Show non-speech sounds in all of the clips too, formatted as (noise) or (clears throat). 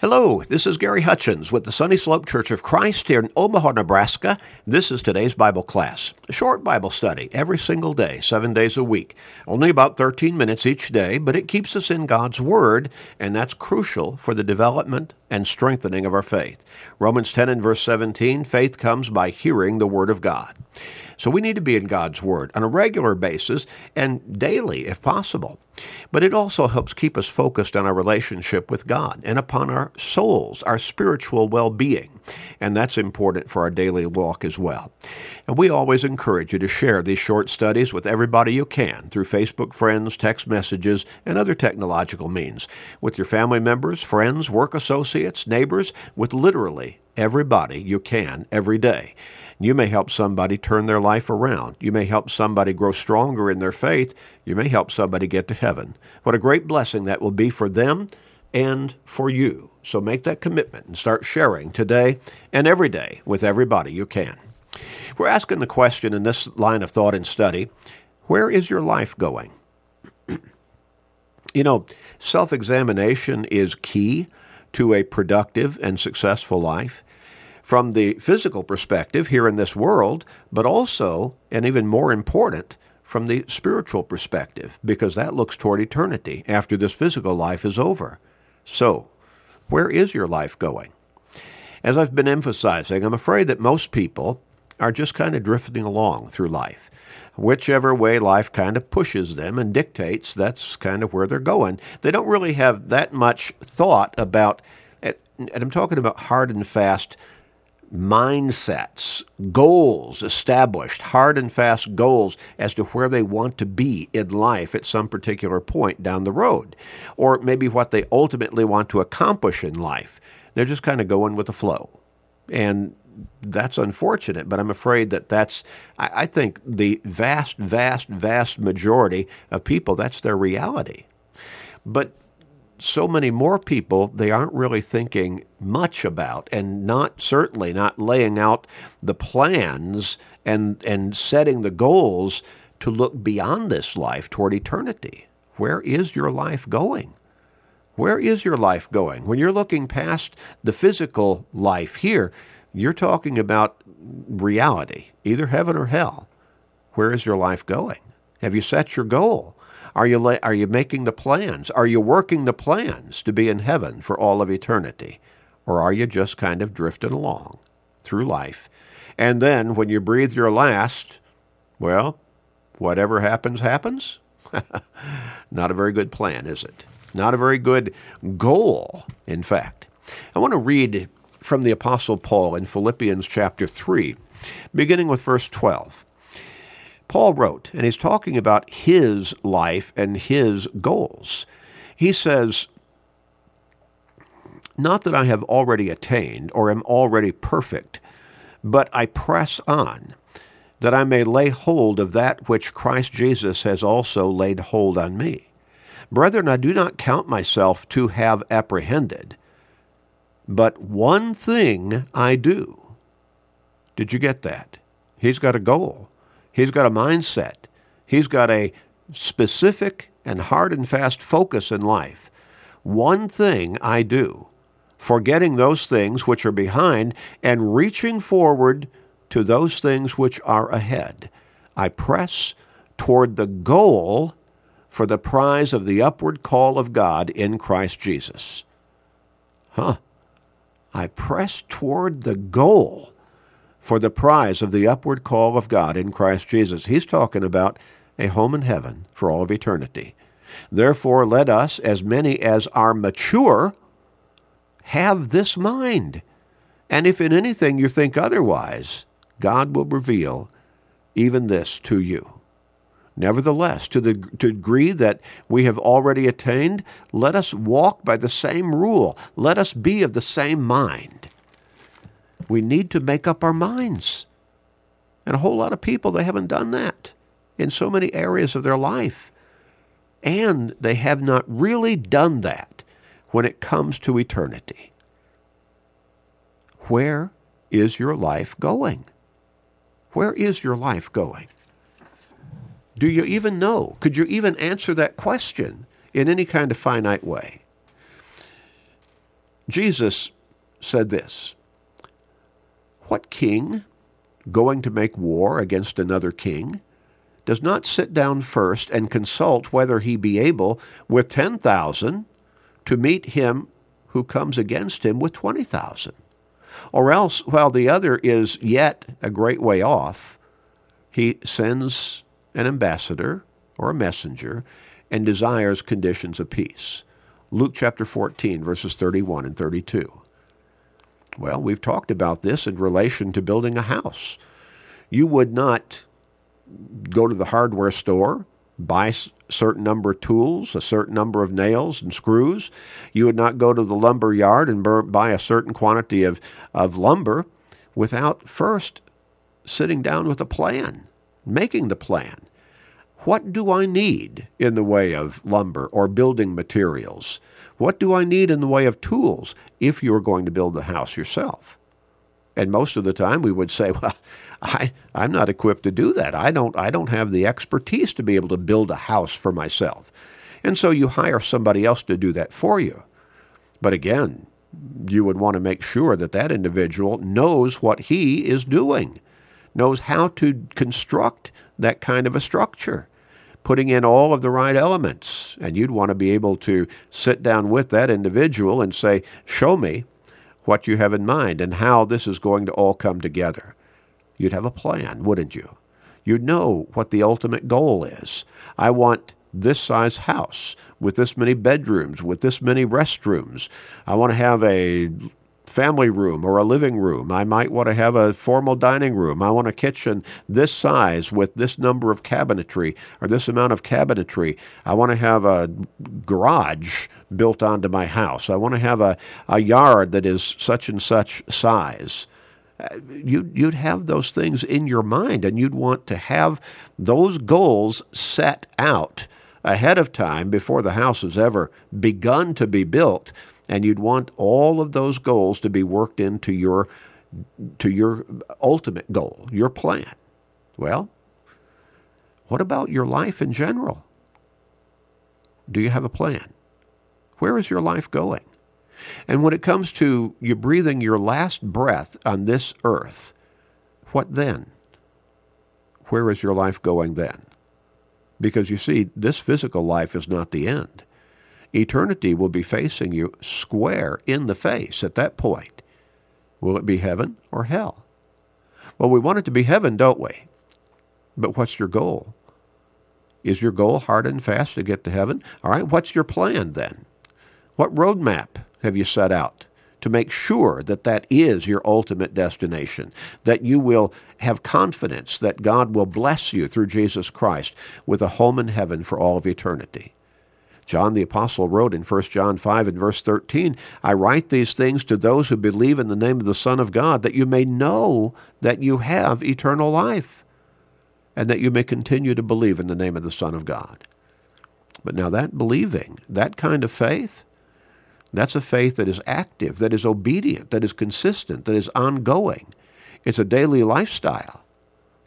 Hello, this is Gary Hutchins with the Sunny Slope Church of Christ here in Omaha, Nebraska. This is today's Bible class, a short Bible study every single day, seven days a week. Only about 13 minutes each day, but it keeps us in God's Word, and that's crucial for the development and strengthening of our faith. Romans 10 and verse 17 faith comes by hearing the Word of God. So we need to be in God's Word on a regular basis and daily if possible. But it also helps keep us focused on our relationship with God and upon our souls, our spiritual well being. And that's important for our daily walk as well. And we always encourage you to share these short studies with everybody you can through Facebook friends, text messages, and other technological means, with your family members, friends, work associates, neighbors, with literally everybody you can every day. You may help somebody turn their life around. You may help somebody grow stronger in their faith. You may help somebody get to heaven. What a great blessing that will be for them and for you. So make that commitment and start sharing today and every day with everybody you can. We're asking the question in this line of thought and study where is your life going? (clears throat) you know, self examination is key to a productive and successful life from the physical perspective here in this world, but also, and even more important, from the spiritual perspective, because that looks toward eternity after this physical life is over. So, where is your life going? As I've been emphasizing, I'm afraid that most people are just kind of drifting along through life. Whichever way life kind of pushes them and dictates, that's kind of where they're going. They don't really have that much thought about, and I'm talking about hard and fast mindsets, goals established, hard and fast goals as to where they want to be in life at some particular point down the road, or maybe what they ultimately want to accomplish in life. They're just kind of going with the flow. And that's unfortunate, but I'm afraid that that's, I, I think, the vast, vast, vast majority of people, that's their reality. But so many more people they aren't really thinking much about and not certainly not laying out the plans and and setting the goals to look beyond this life toward eternity. Where is your life going? Where is your life going? When you're looking past the physical life here you're talking about reality either heaven or hell. Where is your life going? Have you set your goal are you, are you making the plans? Are you working the plans to be in heaven for all of eternity? Or are you just kind of drifting along through life? And then when you breathe your last, well, whatever happens, happens? (laughs) Not a very good plan, is it? Not a very good goal, in fact. I want to read from the Apostle Paul in Philippians chapter 3, beginning with verse 12. Paul wrote, and he's talking about his life and his goals. He says, Not that I have already attained or am already perfect, but I press on, that I may lay hold of that which Christ Jesus has also laid hold on me. Brethren, I do not count myself to have apprehended, but one thing I do. Did you get that? He's got a goal. He's got a mindset. He's got a specific and hard and fast focus in life. One thing I do, forgetting those things which are behind and reaching forward to those things which are ahead. I press toward the goal for the prize of the upward call of God in Christ Jesus. Huh. I press toward the goal for the prize of the upward call of God in Christ Jesus. He's talking about a home in heaven for all of eternity. Therefore, let us, as many as are mature, have this mind. And if in anything you think otherwise, God will reveal even this to you. Nevertheless, to the degree that we have already attained, let us walk by the same rule. Let us be of the same mind. We need to make up our minds. And a whole lot of people, they haven't done that in so many areas of their life. And they have not really done that when it comes to eternity. Where is your life going? Where is your life going? Do you even know? Could you even answer that question in any kind of finite way? Jesus said this What king going to make war against another king does not sit down first and consult whether he be able with 10,000 to meet him who comes against him with 20,000? Or else, while the other is yet a great way off, he sends an ambassador or a messenger and desires conditions of peace. Luke chapter 14, verses 31 and 32. Well, we've talked about this in relation to building a house. You would not go to the hardware store, buy a certain number of tools, a certain number of nails and screws. You would not go to the lumber yard and buy a certain quantity of, of lumber without first sitting down with a plan, making the plan. What do I need in the way of lumber or building materials? What do I need in the way of tools if you're going to build the house yourself? And most of the time we would say, (laughs) well, I, I'm not equipped to do that. I don't, I don't have the expertise to be able to build a house for myself. And so you hire somebody else to do that for you. But again, you would want to make sure that that individual knows what he is doing, knows how to construct that kind of a structure, putting in all of the right elements. And you'd want to be able to sit down with that individual and say, Show me what you have in mind and how this is going to all come together. You'd have a plan, wouldn't you? You'd know what the ultimate goal is. I want this size house with this many bedrooms, with this many restrooms. I want to have a family room or a living room. I might want to have a formal dining room. I want a kitchen this size with this number of cabinetry or this amount of cabinetry. I want to have a garage built onto my house. I want to have a, a yard that is such and such size. Uh, you, you'd have those things in your mind and you'd want to have those goals set out ahead of time before the house has ever begun to be built and you'd want all of those goals to be worked into your to your ultimate goal, your plan. Well, what about your life in general? Do you have a plan? Where is your life going? And when it comes to you breathing your last breath on this earth, what then? Where is your life going then? Because you see, this physical life is not the end eternity will be facing you square in the face at that point. Will it be heaven or hell? Well, we want it to be heaven, don't we? But what's your goal? Is your goal hard and fast to get to heaven? All right, what's your plan then? What roadmap have you set out to make sure that that is your ultimate destination, that you will have confidence that God will bless you through Jesus Christ with a home in heaven for all of eternity? John the Apostle wrote in 1 John 5 and verse 13, I write these things to those who believe in the name of the Son of God, that you may know that you have eternal life, and that you may continue to believe in the name of the Son of God. But now that believing, that kind of faith, that's a faith that is active, that is obedient, that is consistent, that is ongoing. It's a daily lifestyle.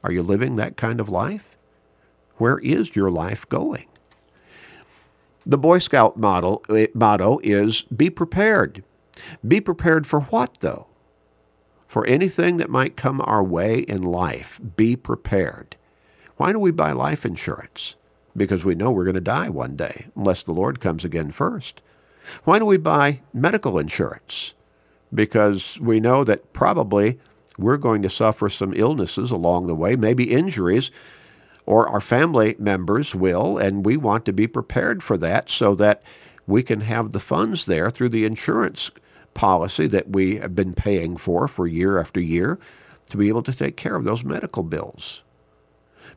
Are you living that kind of life? Where is your life going? The Boy Scout model, eh, motto is be prepared. Be prepared for what, though? For anything that might come our way in life, be prepared. Why do we buy life insurance? Because we know we're going to die one day, unless the Lord comes again first. Why do we buy medical insurance? Because we know that probably we're going to suffer some illnesses along the way, maybe injuries or our family members will, and we want to be prepared for that so that we can have the funds there through the insurance policy that we have been paying for for year after year to be able to take care of those medical bills.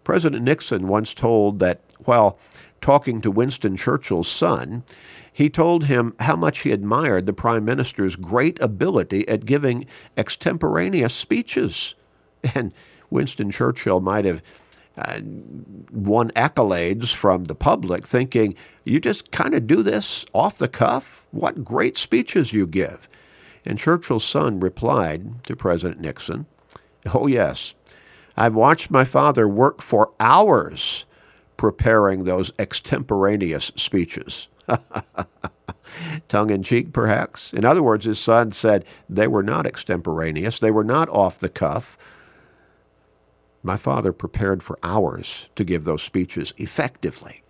President Nixon once told that while talking to Winston Churchill's son, he told him how much he admired the prime minister's great ability at giving extemporaneous speeches. (laughs) And Winston Churchill might have uh, won accolades from the public, thinking, you just kind of do this off the cuff? What great speeches you give. And Churchill's son replied to President Nixon, Oh, yes, I've watched my father work for hours preparing those extemporaneous speeches. (laughs) tongue in cheek, perhaps. In other words, his son said they were not extemporaneous, they were not off the cuff. My father prepared for hours to give those speeches effectively.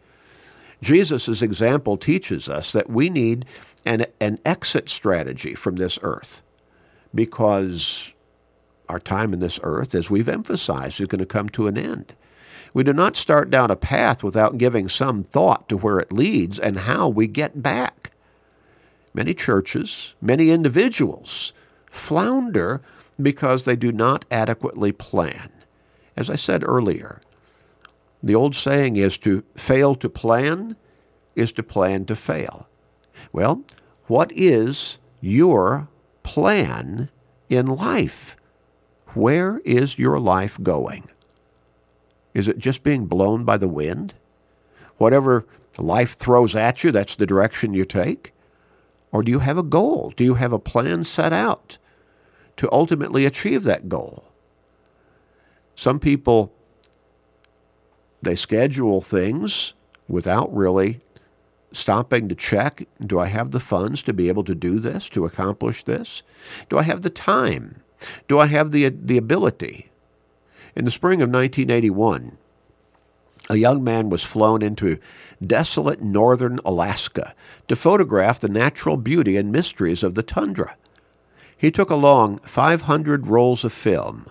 Jesus' example teaches us that we need an, an exit strategy from this earth because our time in this earth, as we've emphasized, is going to come to an end. We do not start down a path without giving some thought to where it leads and how we get back. Many churches, many individuals flounder because they do not adequately plan. As I said earlier, the old saying is to fail to plan is to plan to fail. Well, what is your plan in life? Where is your life going? Is it just being blown by the wind? Whatever life throws at you, that's the direction you take? Or do you have a goal? Do you have a plan set out to ultimately achieve that goal? Some people, they schedule things without really stopping to check do I have the funds to be able to do this, to accomplish this? Do I have the time? Do I have the, the ability? In the spring of 1981, a young man was flown into desolate northern Alaska to photograph the natural beauty and mysteries of the tundra. He took along 500 rolls of film,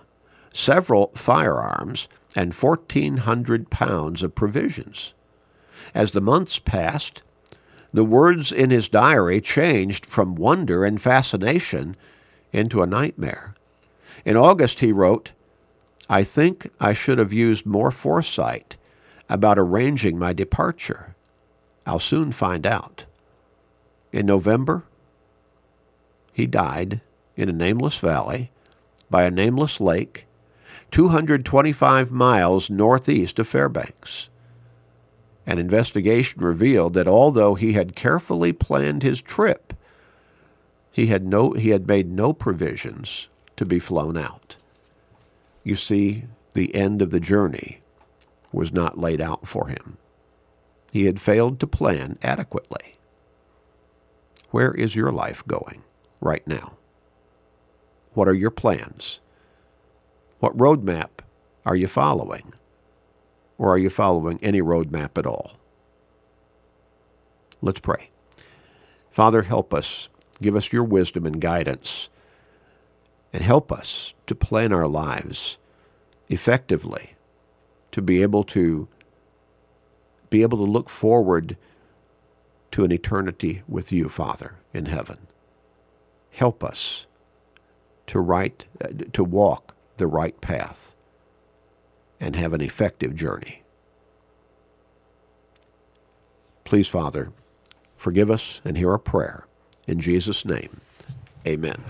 several firearms, and 1,400 pounds of provisions. As the months passed, the words in his diary changed from wonder and fascination into a nightmare. In August, he wrote, I think I should have used more foresight about arranging my departure. I'll soon find out. In November, he died in a nameless valley by a nameless lake 225 miles northeast of Fairbanks. An investigation revealed that although he had carefully planned his trip, he had, no, he had made no provisions to be flown out. You see, the end of the journey was not laid out for him. He had failed to plan adequately. Where is your life going right now? What are your plans? What roadmap are you following? Or are you following any roadmap at all? Let's pray. Father, help us. Give us your wisdom and guidance and help us to plan our lives effectively, to be able to be able to look forward to an eternity with you, Father, in heaven. Help us to write, uh, to walk the right path and have an effective journey. Please, Father, forgive us and hear our prayer. In Jesus' name, amen.